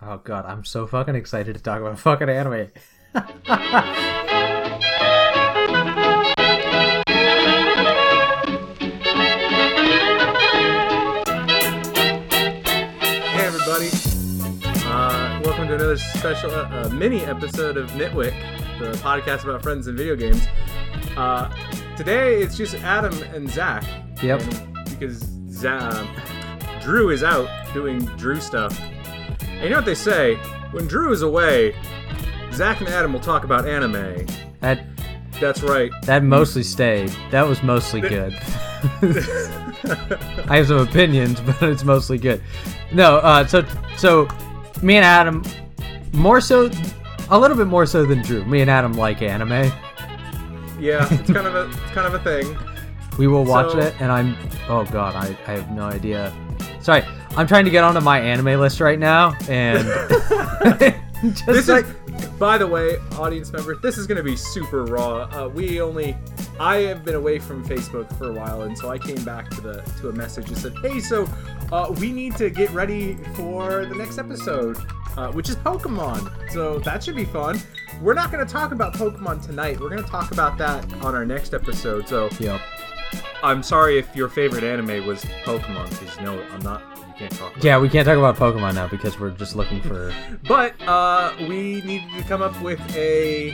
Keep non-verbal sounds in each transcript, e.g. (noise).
Oh god, I'm so fucking excited to talk about (laughs) fucking anime. Hey everybody! Uh, welcome to another special uh, uh, mini episode of Nitwick, the podcast about friends and video games. Uh, today it's just Adam and Zach. Yep. And because (laughs) Drew is out doing Drew stuff. And you know what they say? When Drew is away, Zach and Adam will talk about anime. That That's right. that mostly stayed. That was mostly good. (laughs) I have some opinions, (laughs) but it's mostly good. No, uh, so so me and Adam, more so, a little bit more so than Drew. Me and Adam like anime. yeah, it's (laughs) kind of a it's kind of a thing. We will watch So- it, and I'm oh god, I, I have no idea. Sorry, I'm trying to get onto my anime list right now, and (laughs) (laughs) just this like is, by the way, audience member, this is going to be super raw. Uh, we only, I have been away from Facebook for a while, and so I came back to the to a message that said, "Hey, so uh, we need to get ready for the next episode, uh, which is Pokemon. So that should be fun. We're not going to talk about Pokemon tonight. We're going to talk about that on our next episode. So yep. I'm sorry if your favorite anime was Pokemon, because no, I'm not. Can't talk. Yeah, we can't talk about Pokemon now because we're just looking for. (laughs) But uh, we needed to come up with a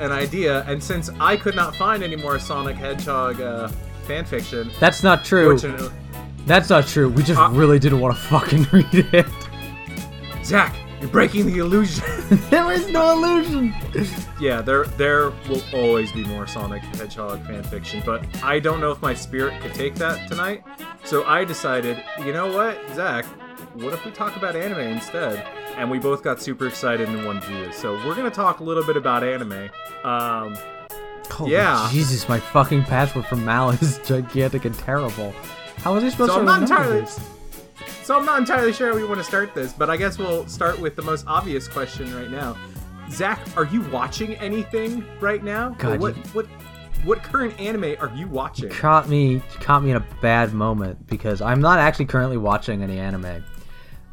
an idea, and since I could not find any more Sonic Hedgehog uh, fan fiction, That's not true. fortunately, That's not true. We just Uh- really didn't want to fucking (laughs) read it. Zach, you're breaking the illusion. (laughs) there is no illusion. yeah, there there will always be more Sonic Hedgehog fan fiction, but I don't know if my spirit could take that tonight. So I decided, you know what, Zach, what if we talk about anime instead? And we both got super excited to do this. So we're gonna talk a little bit about anime. Um, Holy Yeah. Jesus, my fucking password for Mal is (laughs) gigantic and terrible. How was I supposed So to I'm not entirely- this? So I'm not entirely sure how we want to start this, but I guess we'll start with the most obvious question right now. Zach, are you watching anything right now? God, what you- what what current anime are you watching? Caught me, caught me in a bad moment because I'm not actually currently watching any anime.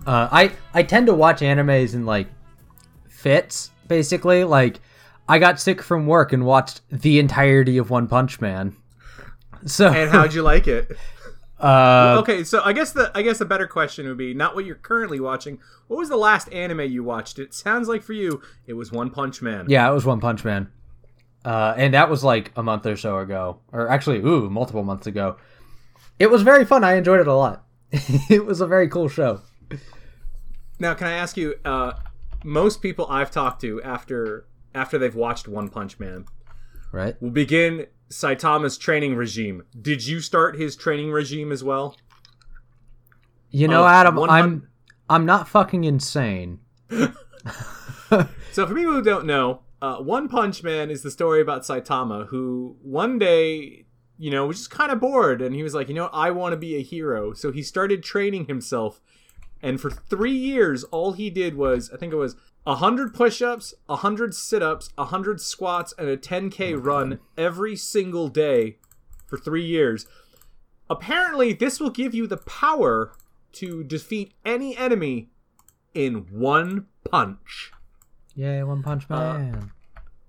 Uh, I I tend to watch animes in like fits, basically. Like I got sick from work and watched the entirety of One Punch Man. So And how'd you like it? (laughs) uh, okay, so I guess the I guess the better question would be not what you're currently watching. What was the last anime you watched? It sounds like for you it was One Punch Man. Yeah, it was One Punch Man. Uh, and that was like a month or so ago. Or actually, ooh, multiple months ago. It was very fun. I enjoyed it a lot. (laughs) it was a very cool show. Now, can I ask you? Uh, most people I've talked to after after they've watched One Punch Man Right? will begin Saitama's training regime. Did you start his training regime as well? You know, Uh, Adam, one I'm I'm not fucking insane. (laughs) (laughs) So, for people who don't know, uh, One Punch Man is the story about Saitama, who one day, you know, was just kind of bored, and he was like, you know. I want to be a hero. So he started training himself, and for three years, all he did was, I think it was. 100 push-ups, 100 sit-ups, 100 squats and a 10k run every single day for 3 years. Apparently, this will give you the power to defeat any enemy in one punch. Yay, One Punch Uh, Man.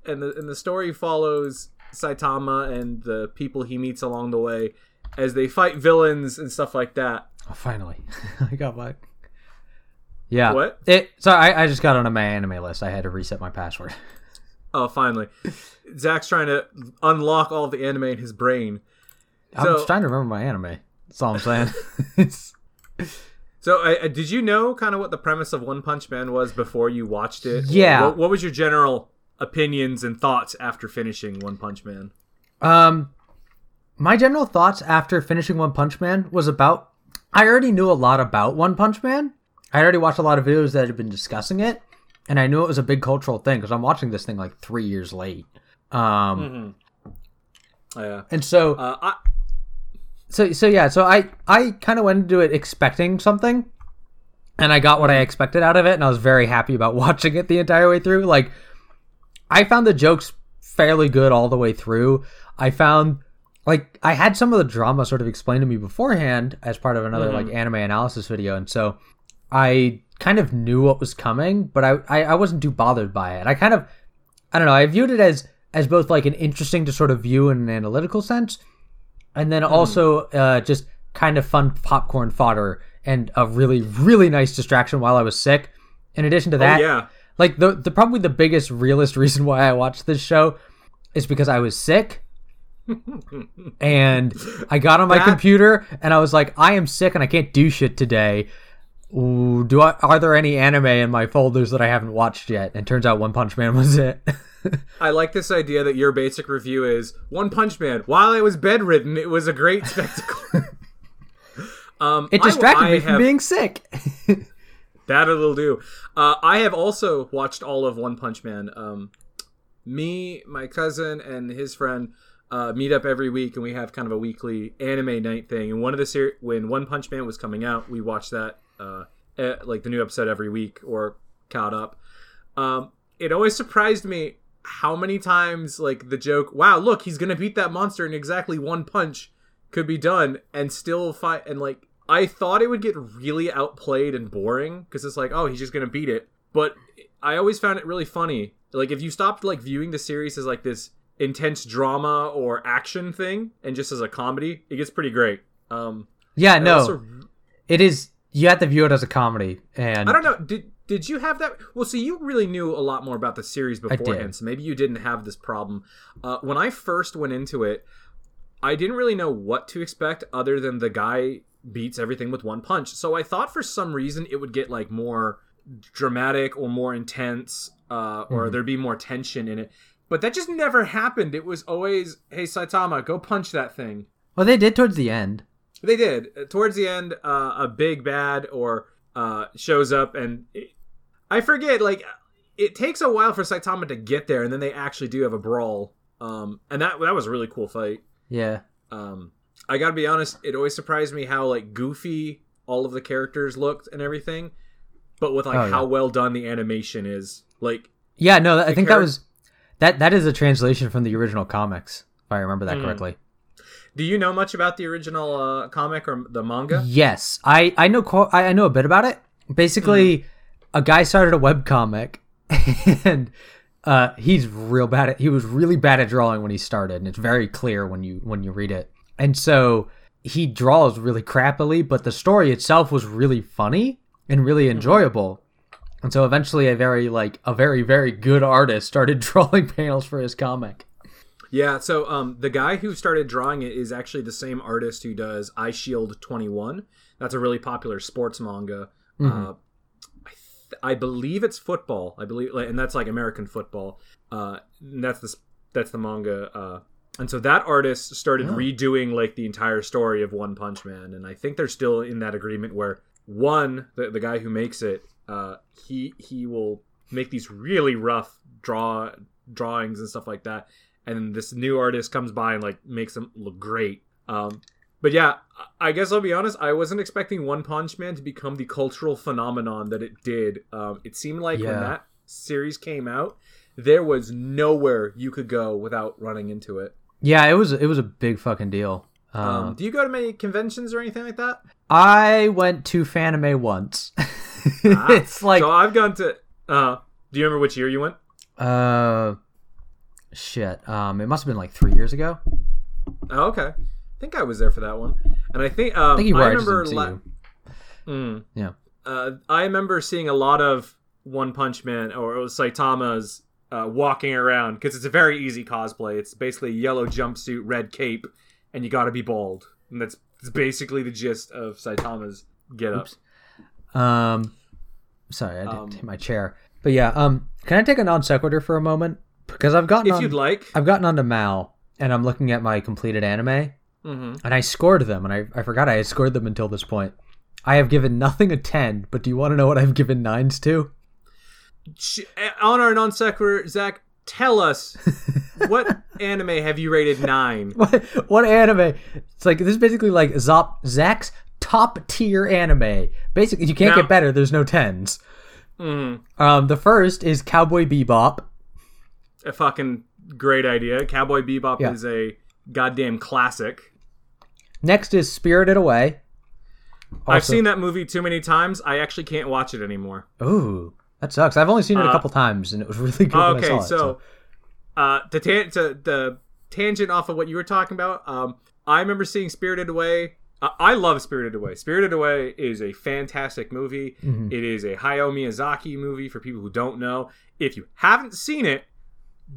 And the and the story follows Saitama and the people he meets along the way as they fight villains and stuff like that. oh, finally, (laughs) I got my. Yeah. What? It. So I, I just got onto my anime list. I had to reset my password. (laughs) Oh, finally. Zach's trying to unlock all the anime in his brain. I'm So- just trying to remember my anime. That's all I'm saying. (laughs) So, uh, did you know kind of what the premise of One Punch Man was before you watched it? Yeah. What, what was your general opinions and thoughts after finishing One Punch Man? Um, my general thoughts after finishing One Punch Man was about. I already knew a lot about One Punch Man. I already watched a lot of videos that had been discussing it, and I knew it was a big cultural thing because I'm watching this thing like three years late. Um, Yeah. and so Uh, I, so so yeah, so I I kind of went into it expecting something, and I got what I expected out of it, and I was very happy about (laughs) watching it the entire way through. Like, I found the jokes fairly good all the way through. I found like I had some of the drama sort of explained to me beforehand as part of another like anime analysis video, and so I kind of knew what was coming, but I, I I wasn't too bothered by it. I kind of I don't know. I viewed it as as both like an interesting to sort of view in an analytical sense, and then also uh, just kind of fun popcorn fodder and a really really nice distraction while I was sick. In addition to that, Oh, yeah. like the the probably the biggest realist (laughs) reason why I watched this show is because I was sick. (laughs) and I got on my That- computer and I was like, I am sick and I can't do shit today. Ooh, do I are there any anime in my folders that I haven't watched yet? And turns out One Punch Man (laughs) was it. (laughs) I like this idea that your basic review is One Punch Man. While I was bedridden, it was a great (laughs) spectacle. um, It I- distracted I me from have- being sick. That it'll do. Uh, I have also watched all of One Punch Man. Um, me, my cousin, and his friend uh, meet up every week, and we have kind of a weekly anime night thing. And one of the ser- when One Punch Man was coming out, we watched that uh, eh, like the new episode every week or caught up. Um, it always surprised me how many times like the joke, "Wow, look, he's gonna beat that monster in exactly one punch," could be done and still fight and like I thought it would get really outplayed and boring because it's like, oh, he's just gonna beat it. But I always found it really funny. Like if you stopped like viewing the series as like this intense drama or action thing and just as a comedy, it gets pretty great. Um, yeah, no, also- it is. You have to view it as a comedy, and I don't know. Did did you have that? Well, see, you really knew a lot more about the series beforehand, so maybe you didn't have this problem. Uh, when I first went into it, I didn't really know what to expect other than the guy beats everything with one punch. So I thought for some reason it would get like more dramatic or more intense, uh, or Mhm. there'd be more tension in it. But that just never happened. It was always, "Hey Saitama, go punch that thing." well, they did towards the end. They did. Uh, Towards the end, uh, a big bad or uh, shows up, and it, I forget. Like, it takes a while for Saitama to get there, and then they actually do have a brawl. Um, and that that was a really cool fight. Yeah, Um, I gotta be honest, it always surprised me how like goofy all of the characters looked and everything, but with like Oh, yeah. how well done the animation is. Like, yeah. No, I think that was that. That is a translation from the original comics, if I remember that Mm. correctly. Do you know much about the original uh, comic or the manga? Yes, I I know I I know a bit about it. Basically, a guy started a web comic, (laughs) and uh, he's real bad at. He was really bad at drawing when he started, and it's very clear when you when you read it. And so he draws really crappily, but the story itself was really funny and really enjoyable. And so eventually, a very like a very very good artist started (laughs) drawing panels for his comic. Yeah, so um, the guy who started drawing it is actually the same artist who does Eyeshield 21. That's a really popular sports manga. Uh, I, th- I believe it's football. I believe, like, and that's like American football. Uh, that's the that's the manga. Uh, and so that artist started Oh. redoing like the entire story of One Punch Man, and I think they're still in that agreement where one, the, the guy who makes it, uh, he he will make these really rough draw drawings and stuff like that and then this new artist comes by and like makes them look great. Um, but yeah, I guess I'll be honest. I wasn't expecting One Punch Man to become the cultural phenomenon that it did. Um, it seemed like when that series came out, there was nowhere you could go without running into it. Yeah, it was it was a big fucking deal. Um, Um, do you go to many conventions or anything like that? I went to Fanime once. (laughs) Ah, it's like so I've gone to. Uh, do you remember which year you went? uh shit. Um it must have been like 3 years ago. Oh, okay. I think I was there for that one, and I think um, I think you were. I, remember didn't la- you. Mm. Yeah. Uh, I remember seeing a lot of One Punch Man or it was Saitama's uh, walking around because it's a very easy cosplay. It's basically a yellow jumpsuit, red cape, and you got to be bald. And that's, that's basically the gist of Saitama's get up. Um sorry, I didn't Um, hit my chair. But yeah, um can I take a non sequitur for a moment? Because I've gotten If on, you'd like. I've gotten onto Mal and I'm looking at my completed anime hmm and I scored them and I, I forgot I had scored them until this point. I have given nothing a 10, but do you want to know what I've given nines to? On our non sequitur, Zach, tell us (laughs) what anime have you rated nine? what, what anime? It's like this is basically like Zop, Zach's top tier anime. Basically, you can't Now- get better. There's no tens. Mm, Um, the first is Cowboy Bebop. A fucking great idea. Cowboy Bebop Yeah. is a goddamn classic. Next is Spirited Away. I've seen that movie too many times. I actually can't watch it anymore. Ooh, that sucks. I've only seen it a Uh, couple times, and it was really good. okay, it, so, uh, to, tan- to the tangent off of what you were talking about, um, I remember seeing Spirited Away. Uh, I love Spirited Away. Spirited Away is a fantastic movie. Mhm. It is a Hayao Miyazaki movie for people who don't know. If you haven't seen it,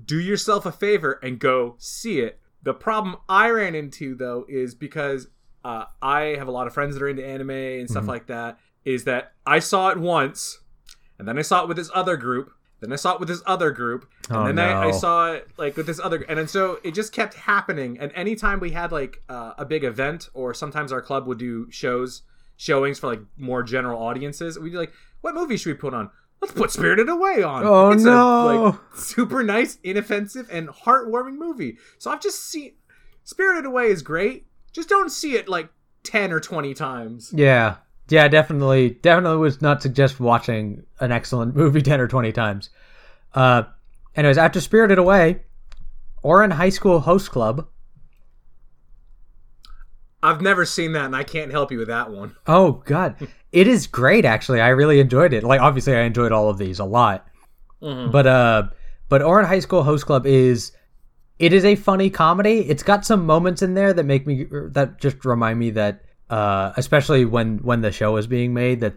do yourself a favor and go see it. The problem I ran into though is because uh, I have a lot of friends that are into anime and stuff Mhm. like that. Is that I saw it once, and then I saw it with this other group. Then I saw it with this other group, and Oh, then I, I saw it like with this other, and then so it just kept happening. And anytime we had like uh, a big event, or sometimes our club would do shows, showings for like more general audiences, we'd be like, "What movie should we put on? Let's put Spirited Away on." Oh, it's no. A, like super nice, inoffensive, and heartwarming movie. So I've just seen Spirited Away is great. Just don't see it like ten or twenty times. Yeah. Yeah, definitely. Definitely would not suggest watching an excellent (laughs) movie 10 or 20 times. Uh, anyways, after Spirited Away, Ouran High School Host Club. I've never seen that, and I can't help you with that one. (laughs) Oh, God. it is great, actually. I really enjoyed it. Like, obviously, I enjoyed all of these a lot. Mhm. But, uh, but Ouran High School Host Club is. It is a funny comedy. It's got some moments in there that make me that just remind me that uh, especially when when the show was being made that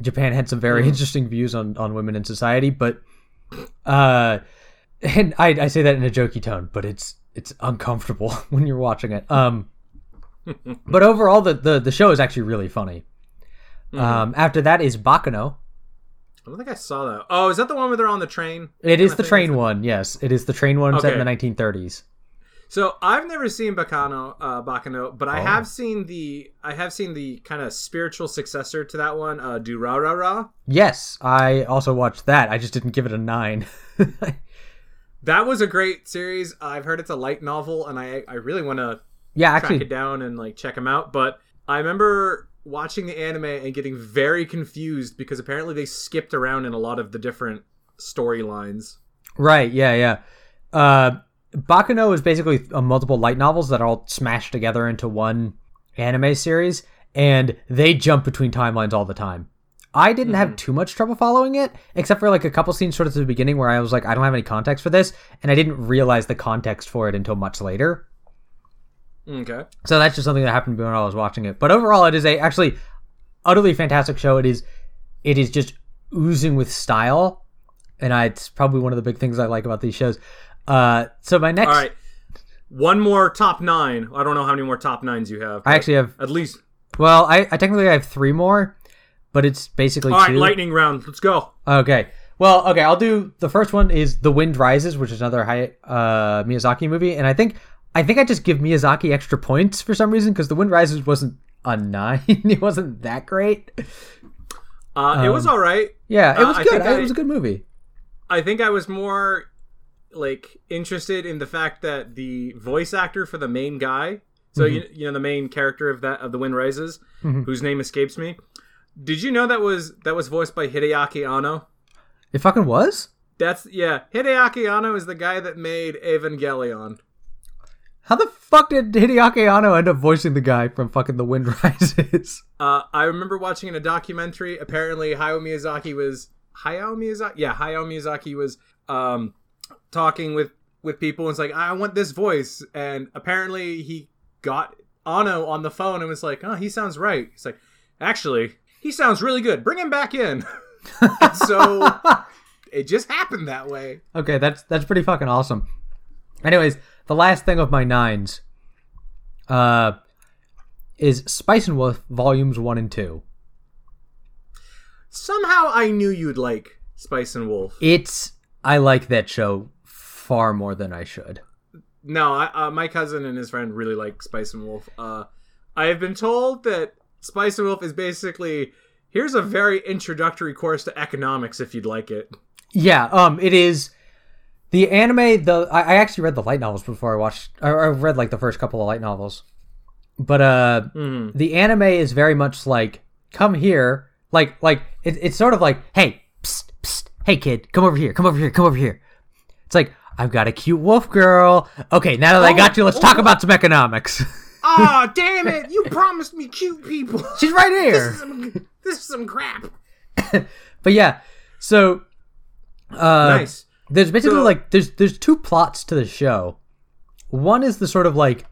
Japan had some very interesting views on on women in society, but uh, (laughs) and I, I say that in a jokey tone, but it's it's uncomfortable (laughs) when you're watching it. Um, but overall, the, the the show is actually really funny. Um, after that is Baccano. I don't think I saw that. Oh, is that the one where they're on the train? It is the train one. Yes, it is the train one set in the 1930s. So I've never seen Baccano, uh, Baccano, but I Oh. have seen the I have seen the kind of spiritual successor to that one, uh, Durarara. Yes, I also watched that. I just didn't give it a nine. (laughs) That was a great series. I've heard it's a light novel, and I I really want to yeah, track actually, it down and like check them out. But I remember watching the anime and getting very confused because apparently they skipped around in a lot of the different storylines. right? Yeah, yeah. Uh, Baccano is basically uh, multiple light novels that are all smashed together into one anime series, and they jump between timelines all the time. I didn't have too much trouble following it, except for like a couple scenes sort of at the beginning where I was like, I don't have any context for this, and I didn't realize the context for it until much later. Okay. So that's just something that happened to me when I was watching it. But overall, it is a actually utterly fantastic show. It is it is just oozing with style, and I, it's probably one of the big things I like about these shows. Uh, so my next, All right. One more top nine. I don't know how many more top nines you have. I actually have at least. well, I, I technically I have three more, but it's basically All right, two. lightning round. Let's go. Okay. Well, okay, I'll do the first one is The Wind Rises, which is another high, uh, Miyazaki movie, and I think I think I just give Miyazaki extra points for some reason because The Wind Rises wasn't a nine. (laughs) it wasn't that great. Uh, it was all right. Yeah, it Uh, was I good. it was a good movie. I think I was more like interested in the fact that the voice actor for the main guy, so you, you know the main character of that of the Wind Rises, Mhm. whose name escapes me. Did you know that was that was voiced by Hideaki Anno? It fucking was. That's yeah, Hideaki Anno is the guy that made Evangelion. How the fuck did Hideaki Anno end up voicing the guy from fucking The Wind Rises? (laughs) Uh, I remember watching in a documentary. Apparently, Hayao Miyazaki was Hayao Miyazaki. Yeah, Hayao Miyazaki was um, talking with with people and was like, "I want this voice." And apparently, he got Anno on the phone and was like, "Oh, he sounds right." He's like, "Actually, he sounds really good. Bring him back in." (laughs) So (laughs) it just happened that way. okay, that's that's pretty fucking awesome. Anyways, the last thing of my nines, uh, is Spice and Wolf volumes one and two. Somehow, I knew you'd like Spice and Wolf. It's I like that show far more than I should. No, I, uh, my cousin and his friend really like Spice and Wolf. Uh, I have been told that Spice and Wolf is basically here's a very introductory course to economics if you'd like it. Yeah, um, it is the anime. The I, I actually read the light novels before I watched. I, I read like the first couple of light novels, but uh, Mm-hmm. the anime is very much like come here, like like it, it's sort of like hey, psst, psst, hey kid, come over here, come over here, come over here. It's like I've got a cute wolf girl. Okay, now that I got you, let's talk about some economics. (laughs) Ah, (laughs) damn it! You promised me cute people. (laughs) She's right here. this here. is some, this is some crap. But yeah, so uh, nice. There's basically So- like there's there's two plots to the show. One is the sort of like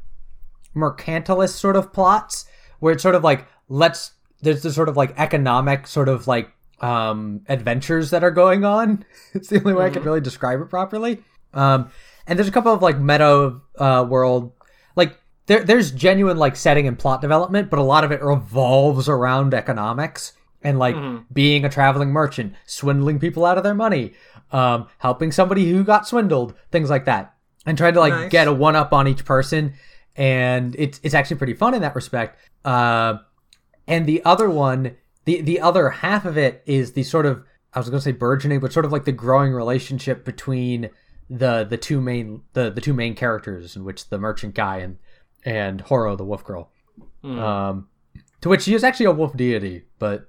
mercantilist sort of plots where it's sort of like let's there's the sort of like economic sort of like um adventures that are going on. (laughs) It's the only way I can really describe it properly. Um and there's a couple of like meta uh world like there there's genuine like setting and plot development, but a lot of it revolves around economics and like being a traveling merchant, swindling people out of their money, um, helping somebody who got swindled, things like that, and trying to like Nice. get a one up on each person. And it's it's actually pretty fun in that respect. Uh, and the other one, the the other half of it is the sort of I was going to say burgeoning, but sort of like the growing relationship between the the two main the the two main characters, in which the merchant guy and and Horo the wolf girl. Um, to which she is actually a wolf deity, but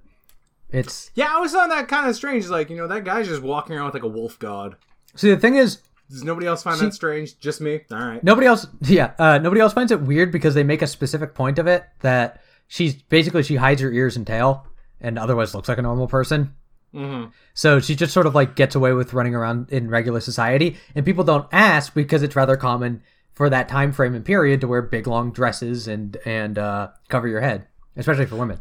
it's Yeah, I always found that kind of strange. Like, you know, that guy's just walking around with like a wolf god. see the thing is Does nobody else find She- that strange? Just me? All right. nobody else yeah uh, nobody else finds it weird because they make a specific point of it that she's basically she hides her ears and tail and otherwise looks like a normal person hmm so she just sort of like gets away with running around in regular society and people don't ask because it's rather common for that time frame and period to wear big long dresses and and uh, cover your head especially for women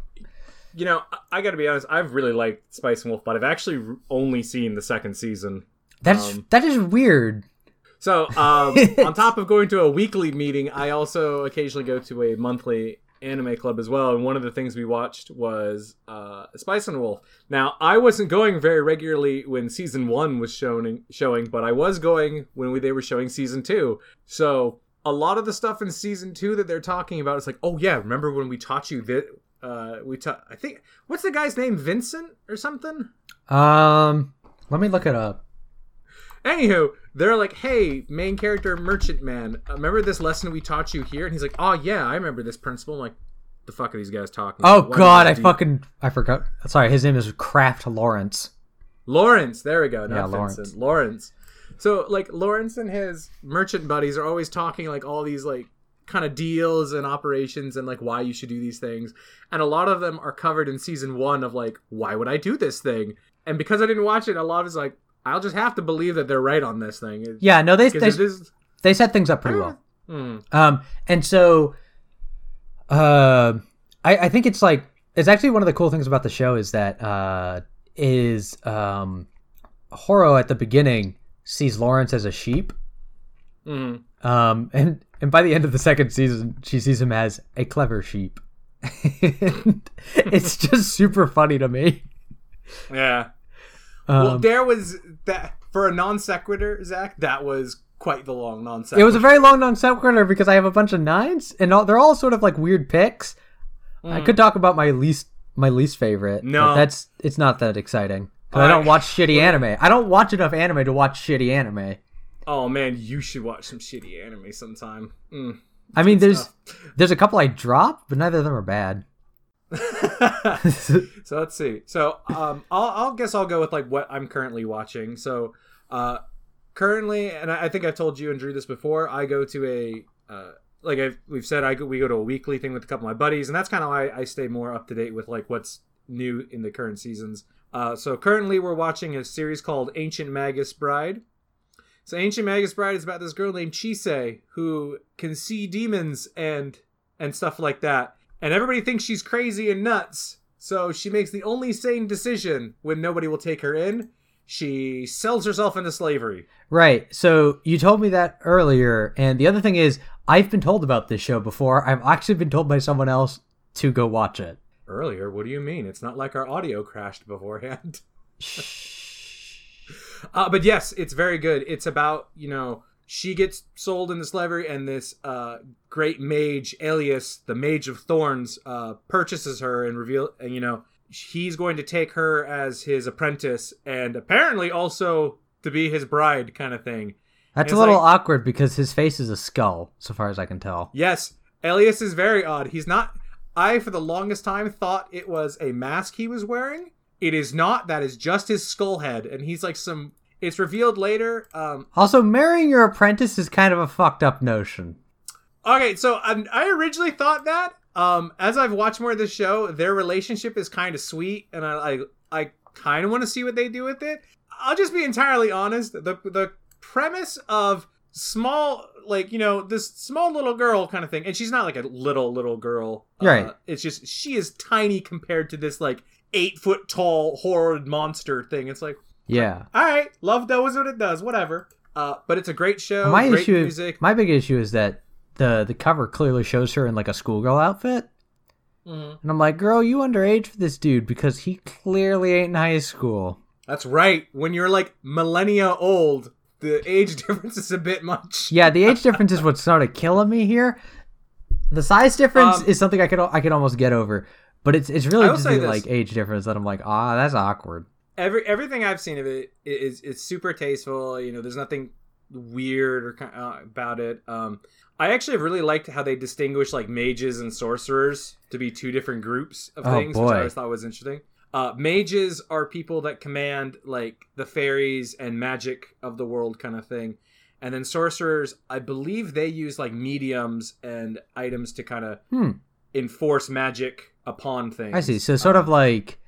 You know, I, I got to be honest. I've really liked Spice and Wolf, but I've actually only seen the second season. that's Um, that is weird So, um, (laughs) on top of going to a weekly meeting, I also occasionally go to a monthly anime club as well. And one of the things we watched was uh, Spice and Wolf. Now, I wasn't going very regularly when season one was showing, showing, but I was going when we, they were showing season two. So, a lot of the stuff in season two that they're talking about is like, oh yeah, remember when we taught you that? Uh, we taught. I think what's the guy's name? Vincent or something. um let me look it up Anywho, they're like, "Hey, main character, merchant man, uh, remember this lesson we taught you here?" And he's like, "Oh yeah, I remember this principle." I'm like, "The fuck are these guys talking?" oh about? God i fucking i forgot sorry his name is kraft lawrence Lawrence. There we go. Not Yeah, Vincent. Lawrence. Lawrence. So like Lawrence and his merchant buddies are always talking like all these like kind of deals and operations and like why you should do these things. And a lot of them are covered in season one of like, why would I do this thing? And because I didn't watch it, a lot of it's like, I'll just have to believe that they're right on this thing. It- yeah no they they, is. they set things up pretty well Hmm. Um, and so, uh, I, I think it's like it's actually one of the cool things about the show is that uh, is um, Horo at the beginning sees Lawrence as a sheep, Mhm. um, and and by the end of the second season, she sees him as a clever sheep. (laughs) It's just super funny to me. Yeah. Um, well, there was that for a non sequitur, Zach. That was quite the long non sequitur. it was a very long non sequitur because I have a bunch of nines, and all, they're all sort of like weird picks. I could talk about my least my least favorite. but No. that's it's not that exciting. I don't watch shitty anime. I don't watch enough anime to watch shitty anime. Oh man, you should watch some shitty anime sometime. Mm. I mean, there's there's a couple I dropped, but neither of them are bad. (laughs) (laughs) so let's see. So um, I'll, I'll guess I'll go with like what I'm currently watching. So uh, currently, and I, I think I've told you and Drew this before. I go to a uh, like I've, we've said, I go, we go to a weekly thing with a couple of my buddies, and that's kind of why I stay more up to date with like what's new in the current seasons. Uh, so currently, we're watching a series called Ancient Magus Bride. So Ancient Magus Bride is about this girl named Chise who can see demons and and stuff like that. And everybody thinks she's crazy and nuts. So she makes the only sane decision when nobody will take her in. She sells herself into slavery. Right. So you told me that earlier, and the other thing is, I've been told about this show before. I've actually been told by someone else to go watch it. Earlier, what do you mean? It's not like our audio crashed beforehand. (laughs) Uh, but yes, it's very good. It's about you know she gets sold into slavery, and this uh, great mage, Elias, the Mage of Thorns, uh, purchases her and reveal, and you know he's going to take her as his apprentice, and apparently also to be his bride, kind of thing. That's a little like- awkward because his face is a skull, so far as I can tell. Yes, Elias is very odd. He's not. I, for the longest time, thought it was a mask he was wearing. It is not. That is just his skull head, and he's like some. It's revealed later. Um, Also, marrying your apprentice is kind of a fucked up notion. Okay, so um, I originally thought that. Um, as I've watched more of this show, their relationship is kind of sweet, and I I, I kind of want to see what they do with it. I'll just be entirely honest. The the premise of small, like you know, this small little girl kind of thing, and she's not like a little little girl, uh, Right. It's just she is tiny compared to this like eight foot tall horrid monster thing. It's like, Yeah. all right, love does what it does, whatever. Uh, but it's a great show. my great issue, music. my big issue is that the the cover clearly shows her in like a schoolgirl outfit, Mhm. and I'm like, girl, you underage for this dude because he clearly ain't in high school. That's right. When you're like millennia old, the age (laughs) difference is a bit much. Yeah, the age difference is what's what started killing me here. The size difference Um, is something I could I can almost get over, but it's it's really just the like age difference that I'm like, ah, that's awkward. Every everything I've seen of it is is super tasteful. You know, there's nothing weird or uh, about it. Um, I actually really liked how they distinguish like mages and sorcerers to be two different groups of Oh, things, which boy. I always thought was interesting. Uh, mages are people that command like the fairies and magic of the world, kind of thing. And then sorcerers, I believe they use like mediums and items to kind of Hmm. enforce magic upon things. I see. So sort of like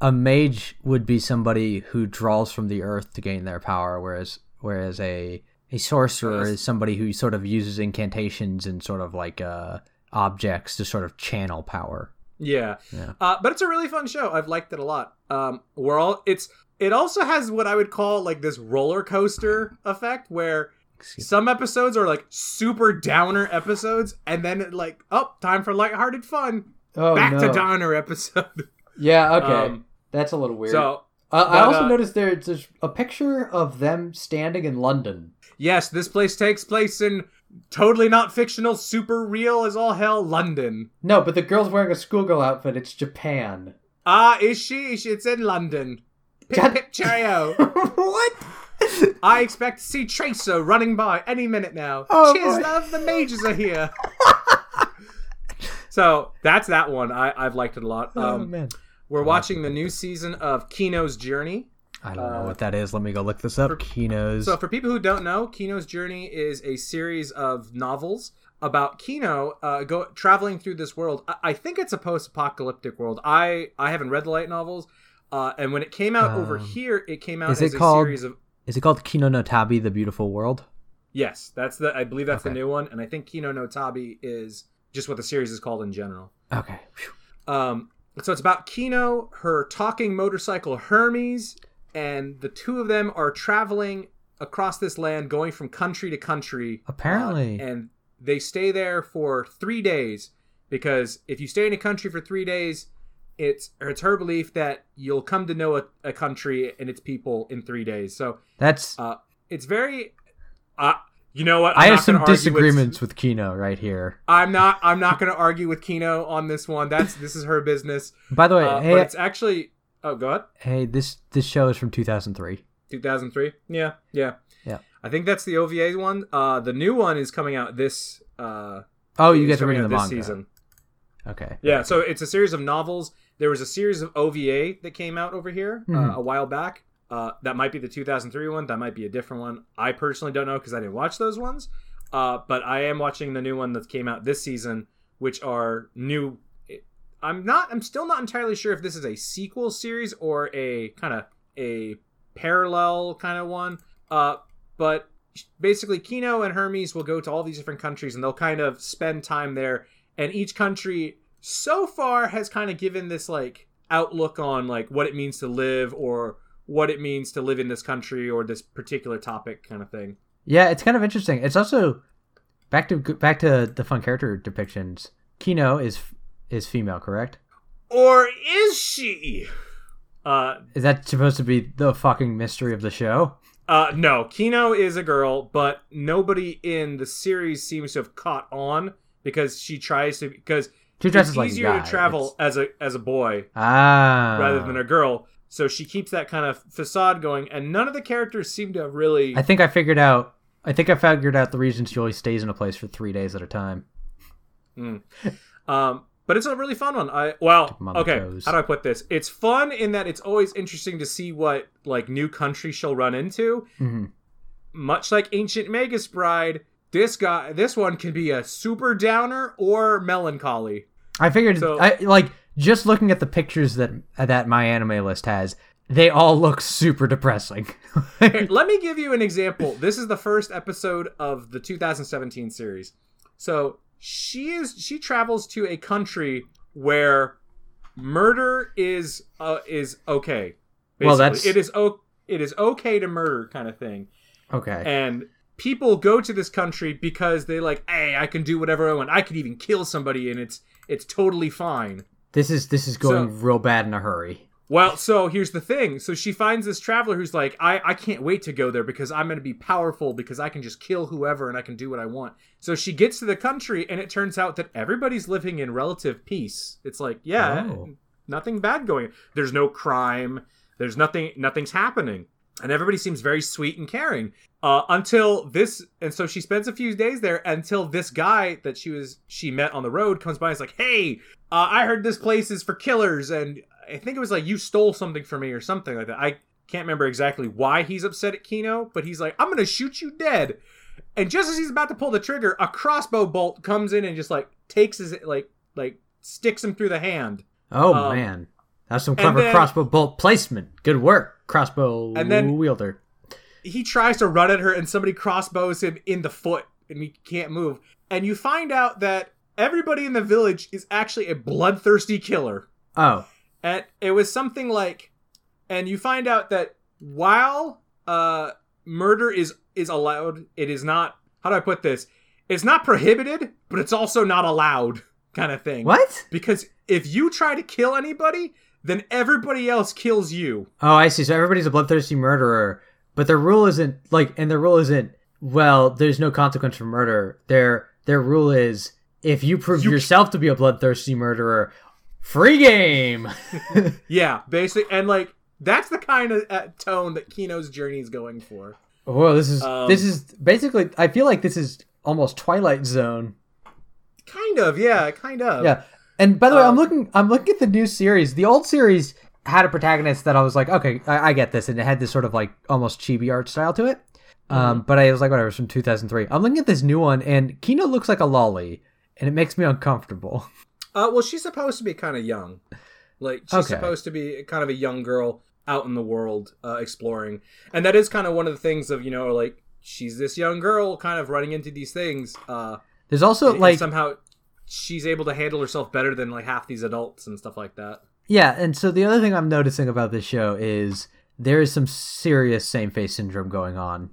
a mage would be somebody who draws from the earth to gain their power, whereas whereas a a sorcerer is somebody who sort of uses incantations and sort of like uh objects to sort of channel power. Yeah. Yeah. Uh, but it's a really fun show. I've liked it a lot. Um, we're all it's it also has what I would call like this roller coaster effect where some episodes are like super downer episodes and then it, like oh time for lighthearted fun Oh back to downer episode. (laughs) Yeah, Um, That's a little weird. so uh, I but, also uh, noticed there's there's a picture of them standing in London. yes, this place takes place in totally not fictional, super real as all hell London. No, but the girl's wearing a schoolgirl outfit. It's Japan. Ah, is she? It's in London. Pip God- pip cheerio. (laughs) what? I expect to see Tracer running by any minute now. Oh, Cheers, boy. love, the mages are here. (laughs) so that's that one. I, I've liked it a lot. oh Um, man. we're watching the new season of Kino's Journey. I don't know uh, what that is. Let me go look this up. for- Kino's. So for people who don't know, Kino's Journey is a series of novels about Kino uh, go traveling through this world. I, I think it's a post-apocalyptic world. I I haven't read the light novels, uh, and when it came out over Um, here, it came out is as it a called- series of Is it called Kino no Tabi, The Beautiful World? Yes, that's the. I believe that's the new one, and I think Kino no Tabi is just what the series is called in general. Okay. Um, so it's about Kino, her talking motorcycle Hermes, and the two of them are traveling across this land, going from country to country. Apparently. uh, and they stay there for three days because if you stay in a country for three days, it's it's her belief that you'll come to know a, a country and its people in three days. So That's. uh, it's very. Uh, you know what? I I'm have some gonna with- disagreements with Kino right here. I'm not. I'm not going to argue with Kino on this one. That's this is her business. By the way, Uh, hey, but it's actually. Oh, go ahead. hey, this this show is from 2003. 2003. Yeah, yeah, Yeah. I think that's the OVA one. Uh, the new one is coming out this. Uh, Oh, you guys are reading the this manga. season. Okay. Yeah, so it's a series of novels. There was a series of OVA that came out over here uh, Mhm. a while back. Uh, that might be the 2003 one. That might be a different one. I personally don't know because I didn't watch those ones. Uh, but I am watching the new one that came out this season, which are new. I'm not. I'm still not entirely sure if this is a sequel series or a kind of a parallel kind of one. Uh, but basically, Kino and Hermes will go to all these different countries and they'll kind of spend time there. And each country so far has kind of given this like outlook on like what it means to live or what it means to live in this country or this particular topic kind of thing. Yeah, it's kind of interesting. It's also back to back to the fun character depictions. Kino is is female, correct? Or is she? Uh, Is that supposed to be the fucking mystery of the show? uh, no, Kino is a girl, but nobody in the series seems to have caught on because she tries to because She it's dresses like easier to travel It's- as a as a boy ah rather than a girl. So she keeps that kind of facade going, and none of the characters seem to have really. I think I figured out. I think I figured out the reason she always stays in a place for three days at a time. Um, but it's a really fun one. I well, Keep 'em on the okay. toes. How do I put this? It's fun in that it's always interesting to see what like new country she'll run into. hmm Much like Ancient Magus Bride, this guy, this one can be a super downer or melancholy. I figured, So- I like just looking at the pictures that that my anime list has. They all look super depressing. Here, (laughs) let me give you an example. This is the first episode of the 2017 series. So she is she travels to a country where murder is uh, is okay. Well, Basically. that's- it is o- it is okay to murder kind of thing. okay. And people go to this country because they like, hey, I can do whatever I want. I could even kill somebody, and it's it's totally fine. This is this is going So- real bad in a hurry. Well, so here's the thing. So she finds this traveler who's like, I, I can't wait to go there because I'm going to be powerful because I can just kill whoever and I can do what I want. So she gets to the country and it turns out that everybody's living in relative peace. It's like, yeah, Oh. nothing bad going. There's no crime. There's nothing. Nothing's happening, and everybody seems very sweet and caring. Uh, until this, and so she spends a few days there until this guy that she was she met on the road comes by. and is like, hey, uh, I heard this place is for killers, and I think it was like you stole something from me or something like that. I can't remember exactly why he's upset at Kino, but he's like, I'm gonna shoot you dead. And just as he's about to pull the trigger, a crossbow bolt comes in and just like takes his like like sticks him through the hand. Oh Um, man, that's some clever then- crossbow bolt placement. Good work, crossbow And then- wielder. He tries to run at her and somebody crossbows him in the foot and he can't move. And you find out that everybody in the village is actually a bloodthirsty killer. Oh, And it was something like and you find out that while uh murder is is allowed, it is not how do I put this? It's not prohibited, but it's also not allowed kind of thing. what? Because if you try to kill anybody, then everybody else kills you. Oh, I see. So everybody's a bloodthirsty murderer, but their rule isn't like, and their rule isn't. Well, there's no consequence for murder. Their their rule is if you prove You- yourself to be a bloodthirsty murderer, free game. (laughs) (laughs) Yeah, basically, and like that's the kind of uh, tone that Kino's journey is going for. Oh, this is Um, this is basically. I feel like this is almost Twilight Zone. Kind of, yeah, kind of. Yeah. And by the way, I'm Um, looking. I'm looking at the new series. The old series had a protagonist that I was like, okay, I, I get this, and it had this sort of like almost chibi art style to it. Um, but I was like, whatever. It's from 2003. I'm looking at this new one, and Kino looks like a lolly, and it makes me uncomfortable. (laughs) Uh, well, she's supposed to be kind of young. Like she's Okay. supposed to be kind of a young girl out in the world uh, exploring, and that is kind of one of the things of you know like she's this young girl kind of running into these things. Uh, There's also and like, somehow she's able to handle herself better than like half these adults and stuff like that. Yeah. And so the other thing I'm noticing about this show is there is some serious same face syndrome going on.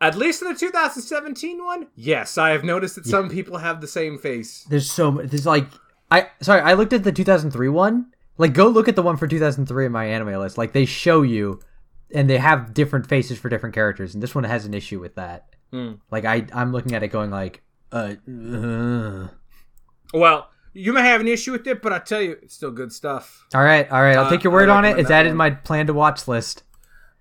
At least in the 2017 one, yes, I have noticed that some people have the same face. There's so much. There's like, I sorry, I looked at the 2003 one. Like, go look at the one for 2003 in my anime list. Like, they show you, and they have different faces for different characters, and this one has an issue with that. Hmm. Like, I I'm looking at it going like, uh, uh. Well, you may have an issue with it, but I tell you, it's still good stuff. all right, all right. I'll Uh, take your word on it. It's added one. my plan to watch list.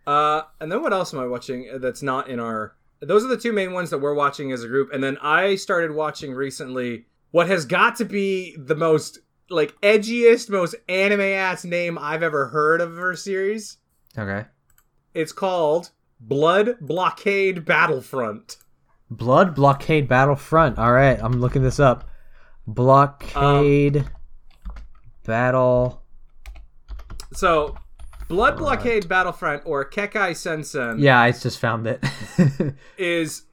Uh, and then what else am I watching that's not in our? Those are the two main ones that we're watching as a group. And then I started watching recently what has got to be the most like edgiest, most anime ass name I've ever heard of her series. Okay. It's called Blood Blockade Battlefront. Blood Blockade Battlefront. All right, I'm looking this up. Blockade Um, Battle. So, Blood Blockade Battlefront or Kekkai Sensen Yeah, I just found it. (laughs) is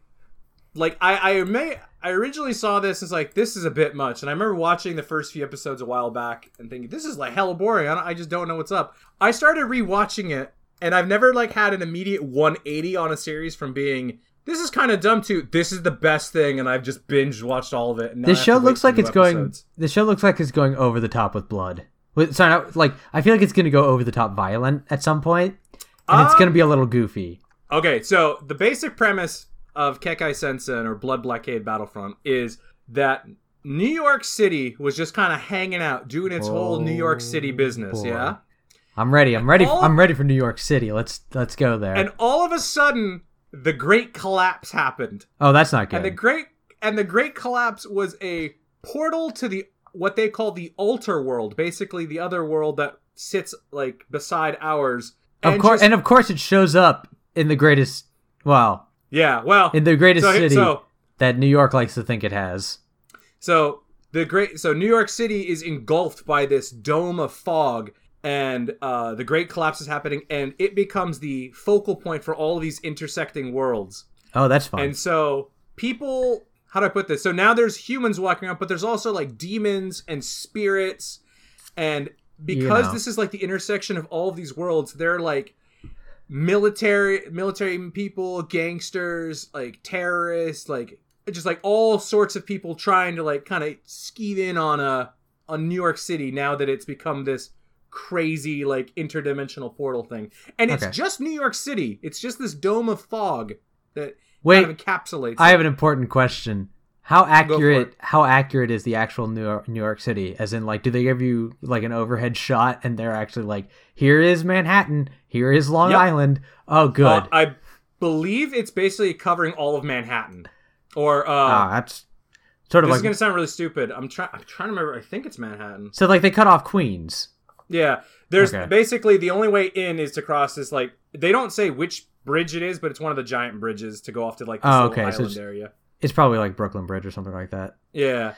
like I I may I originally saw this as like this is a bit much, and I remember watching the first few episodes a while back and thinking this is like hella boring. I, don't, I just don't know what's up. I started rewatching it, and I've never like had an immediate 180 on a series from being this is kind of dumb too. this is the best thing, and I've just binge watched all of it. And this show looks like it's going. episodes. The show looks like it's going over the top with blood. With, sorry, not, like I feel like it's going to go over the top violent at some point, and it's Um, going to be a little goofy. Okay, so the basic premise of Kekkai Sensen or Blood Blockade Battlefront is that New York City was just kind of hanging out, doing its whole New York City business, boy. yeah? I'm ready. I'm ready. all- I'm ready for New York City. Let's let's go there. And all of a sudden, the Great Collapse happened. oh, that's not good. And the Great and the Great Collapse was a portal to the what they call the alter world, basically the other world that sits like beside ours. of And course, just- and of course, it shows up in the greatest. Well, yeah, well, in the greatest so, city. so that New York likes to think it has. So the great so New York City is engulfed by this dome of fog and uh, the great collapse is happening and it becomes the focal point for all of these intersecting worlds. Oh, that's fun. And so people how do I put this? So now there's humans walking around, but there's also like demons and spirits and because know. this is like the intersection of all of these worlds, they're like military military people, gangsters, like terrorists, like just like all sorts of people trying to like kind of skeeve in on a on New York City now that it's become this crazy like interdimensional portal thing. And it's Okay. just New York City. It's just this dome of fog that Wait, kind of encapsulates. I it. have an important question. How accurate? How accurate is the actual New York, New York City? As in, like, do they give you like an overhead shot, and they're actually like, "Here is Manhattan. Here is Long Yep. Island." Oh, good. Uh, I believe it's basically covering all of Manhattan. Or uh ah, that's sort of this like is gonna sound really stupid. I'm trying I'm trying to remember I think it's Manhattan. so. Like they cut off Queens. Yeah. There's Okay. basically the only way in is to cross this like they don't say which bridge it is, but it's one of the giant bridges to go off to like this Oh, okay, so island it's- area. It's probably like Brooklyn Bridge or something like that. Yeah.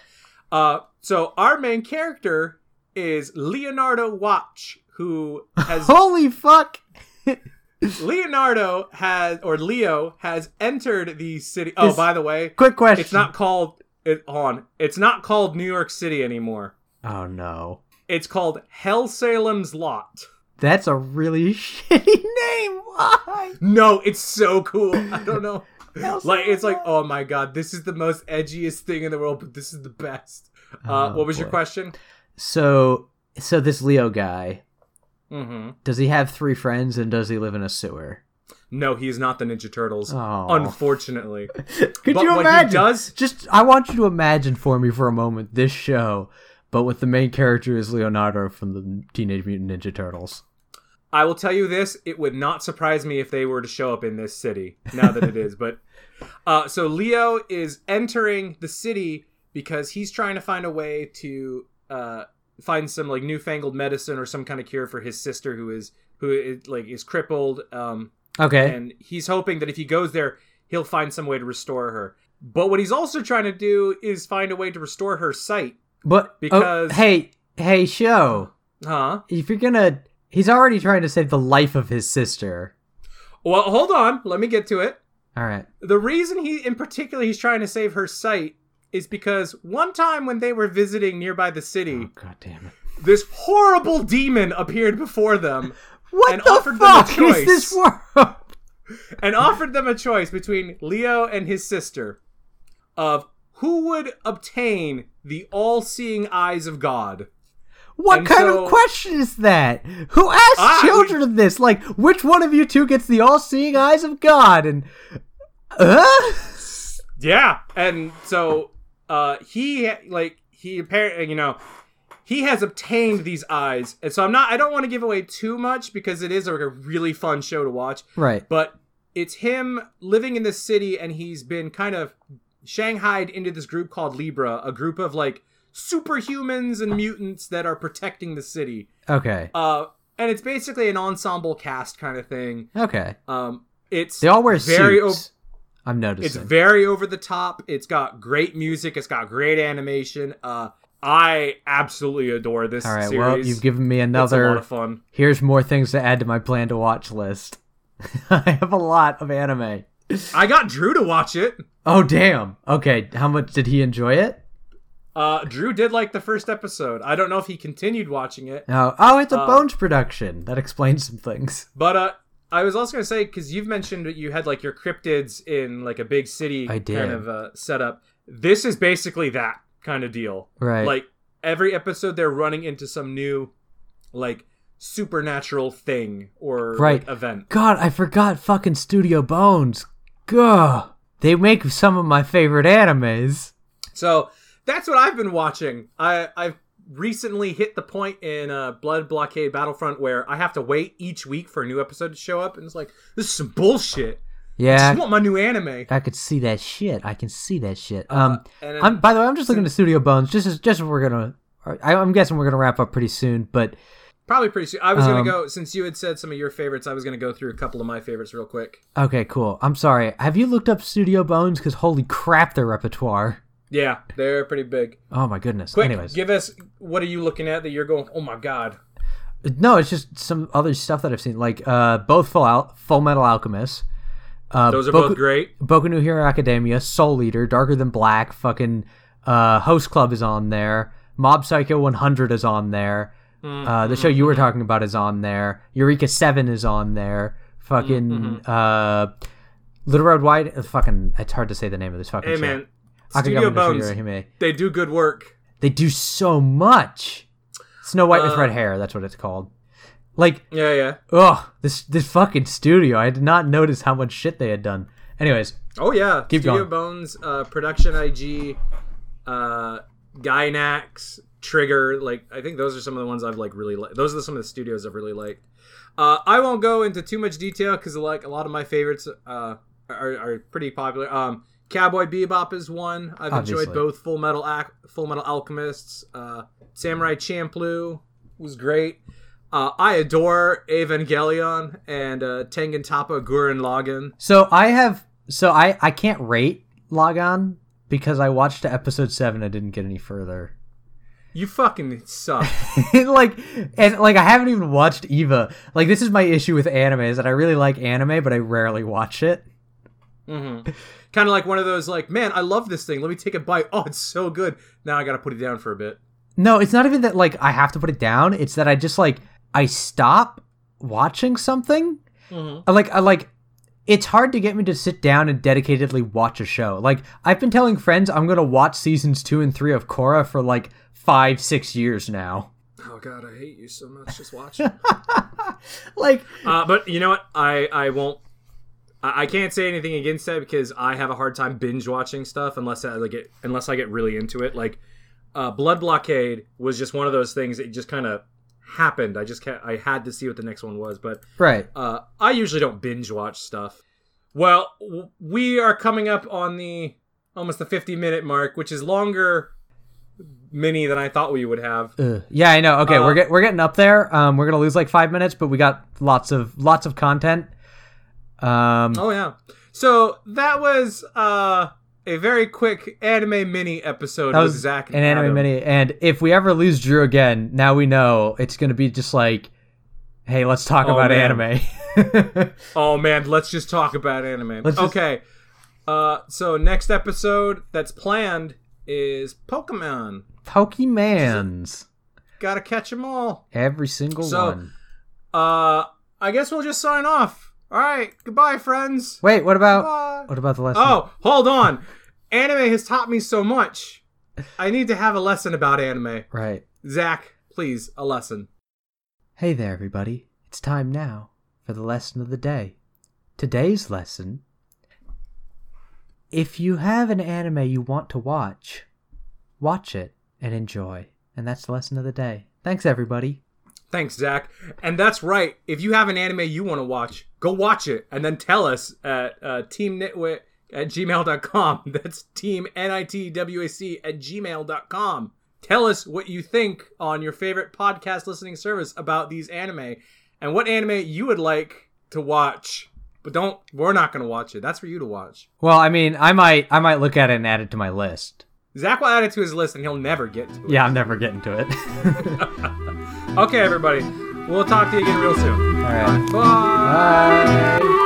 Uh so our main character is Leonardo Watch, who has (laughs) Holy fuck! (laughs) Leonardo has or Leo has entered the city. Oh, Is- by the way, Quick question. it's not called it on. It's not called New York City anymore. Oh no, It's called Hellsalem's Lot. that's a really (laughs) shitty name. Why? No, it's so cool. I don't know. (laughs) Like it's like, oh my god, this is the most edgiest thing in the world, but this is the best. Uh, Oh, what was your question? So, so this Leo guy, Mm-hmm. does he have three friends and does he live in a sewer? No, he is not the Ninja Turtles. Oh. Unfortunately. (laughs) Could But you what he imagine? does- Just, I want you to imagine for me for a moment this show, but with the main character is Leonardo from the Teenage Mutant Ninja Turtles. I will tell you this: it would not surprise me if they were to show up in this city now that it is. But (laughs) uh, so Leo is entering the city because he's trying to find a way to uh, find some like newfangled medicine or some kind of cure for his sister who is who is like is crippled. Um, Okay. and he's hoping that if he goes there, he'll find some way to restore her. But what he's also trying to do is find a way to restore her sight. But, oh, because- oh, hey, hey, show. Huh? If you're gonna, he's already trying to save the life of his sister. Well, hold on. Let me get to it. All right. The reason he, in particular, he's trying to save her sight is because one time when they were visiting nearby the city, Oh, God damn it. this horrible demon appeared before them (laughs) What And the offered them a fuck is this choice. world? (laughs) and offered them a choice between Leo and his sister of who would obtain the all-seeing eyes of God. What And kind so- of question is that? Who asks I- children of this? Like, which one of you two gets the all-seeing eyes of God? And, uh? Yeah, and so uh he like he apparently you know he has obtained these eyes, and so I'm not I don't want to give away too much because it is like a really fun show to watch. Right. But it's him living in this city, and he's been kind of shanghaied into this group called Libra, a group of like superhumans and mutants that are protecting the city. Okay. Uh, and it's basically an ensemble cast kind of thing. Okay. Um, it's They all wear very o- suits. I'm noticing it's very over the top. It's got great music. It's got great animation. Uh, I absolutely adore this all right. series. Well, you've given me it's a lot another. of fun. Here's more things to add to my plan to watch list. (laughs) I have a lot of anime. I got Drew to watch it. Oh damn. Okay. How much did he enjoy it? Uh, Drew did like the first episode. I don't know if he continued watching it, Oh, oh, it's a Uh, Bones production. That explains some things. but uh, I was also gonna say because you've mentioned that you had like your cryptids in like a big city I did. kind of uh, setup. This is basically that kind of deal. Right. Like every episode, they're running into some new, like supernatural thing or Right. like, event. God, I forgot fucking Studio Bones. Gah. They make some of my favorite animes. So that's what I've been watching. I I've recently hit the point in uh, Blood Blockade Battlefront where I have to wait each week for a new episode to show up, and it's like this is some bullshit. I Yeah, just want my new anime. I could see that shit. I can see that shit. Um, and then- I'm by the way, I'm just looking at Studio Bones. Just as just as we're gonna, I, I'm guessing we're gonna wrap up pretty soon. But Probably pretty soon. I was gonna Um, go since you had said some of your favorites. I was gonna go through a couple of my favorites real quick. Okay, cool. I'm sorry. Have you looked up Studio Bones? Because holy crap, their repertoire. Yeah, they're pretty big. Oh my goodness. Quick, Anyways, give us what are you looking at that you're going? Oh my god. no, it's just some other stuff that I've seen, like uh, both Full Al- Full Metal Alchemist. Uh, Those are Boku- both great. Boku no Hero Academia, Soul Eater, Darker Than Black, fucking uh, Host Club is on there. Mob Psycho 100 is on there. Uh, the show you were talking about is on there. Eureka 7 is on there. Fucking uh, Little Road White. uh, Fucking, it's hard to say the name of this fucking Hey show. man, Studio Bones. They do good work. They do so much. Snow White with Uh, red hair. That's what it's called. Like, Yeah, yeah. ugh, this this fucking studio. I did not notice how much shit they had done. Anyways, Oh yeah. Keep Studio going. Bones, uh, Production IG, uh, Gainax, Trigger. Like I think those are some of the ones I've like really liked. Those are some of the studios I've really liked. Uh, I won't go into too much detail because like a lot of my favorites uh, are, are pretty popular. Um, Cowboy Bebop is one. I've Obviously. enjoyed both Full Metal Ac- Full Metal Alchemists. Uh, Samurai Champloo was great. Uh, I adore Evangelion and uh, Tengen Toppa Gurren Lagann. so I have so I I can't rate Lagann because I watched to episode seven. I didn't get any further. You fucking suck. (laughs) like and like I haven't even watched Eva. Like this is my issue with anime is that I really like anime, but I rarely watch it. hmm Kind of like one of those, like, man, I love this thing. Let me take a bite. Oh, it's so good. Now I got to put it down for a bit. No, it's not even that like I have to put it down. It's that I just like I stop watching something. Mhm. I like I like it's hard to get me to sit down and dedicatedly watch a show. Like I've been telling friends I'm gonna watch seasons two and three of Korra for like five, six years now. Oh god, I hate you so much. Just (laughs) watch it. Like uh, but you know what? I I won't. I, I can't say anything against that because I have a hard time binge watching stuff unless I like it unless I get really into it. Like, uh, Blood Blockade was just one of those things that just kind of happened. I just can't. I had to see what the next one was, but right. Uh, I usually don't binge watch stuff. Well, w- we are coming up on the almost the 50 minute mark, which is longer mini than I thought we would have. Ugh. Yeah, I know. Okay, Uh, we're get, we're getting up there. Um, we're gonna lose like five minutes, but we got lots of lots of content. Um, Oh yeah. So that was uh a very quick anime mini episode that with was Zach an anime mini, and if we ever lose Drew again, now we know it's gonna be just like, hey, let's talk Oh, about man. anime. (laughs) Oh man, let's just talk about anime. Let's just- okay. Uh so next episode that's planned is Pokemon. Pokemans, Got to catch 'em all. every single So- one. Uh I guess we'll just sign off. All right, goodbye friends. Wait, what about Bye. what about the lesson? Oh, hold on. Anime has taught me so much. I need to have a lesson about anime. right. Zach, please, a lesson. Hey there, everybody. It's time now for the lesson of the day. Today's lesson if you have an anime you want to watch, watch it and enjoy. And that's the lesson of the day. Thanks, everybody. Thanks, Zach. And that's right. If you have an anime you want to watch, go watch it and then tell us at uh, teamnitwit at gmail.com. (laughs) That's team N-I-T-W-A-C at gmail.com. Tell us what you think on your favorite podcast listening service about these anime and what anime you would like to watch. But don't, we're not going to watch it. That's for you to watch. Well, I mean, I might I might look at it and add it to my list. Zach will add it to his list and he'll never get to it. Yeah, I'm never getting to it. (laughs) Okay, everybody. We'll talk to you again real soon. All right. Bye. Bye.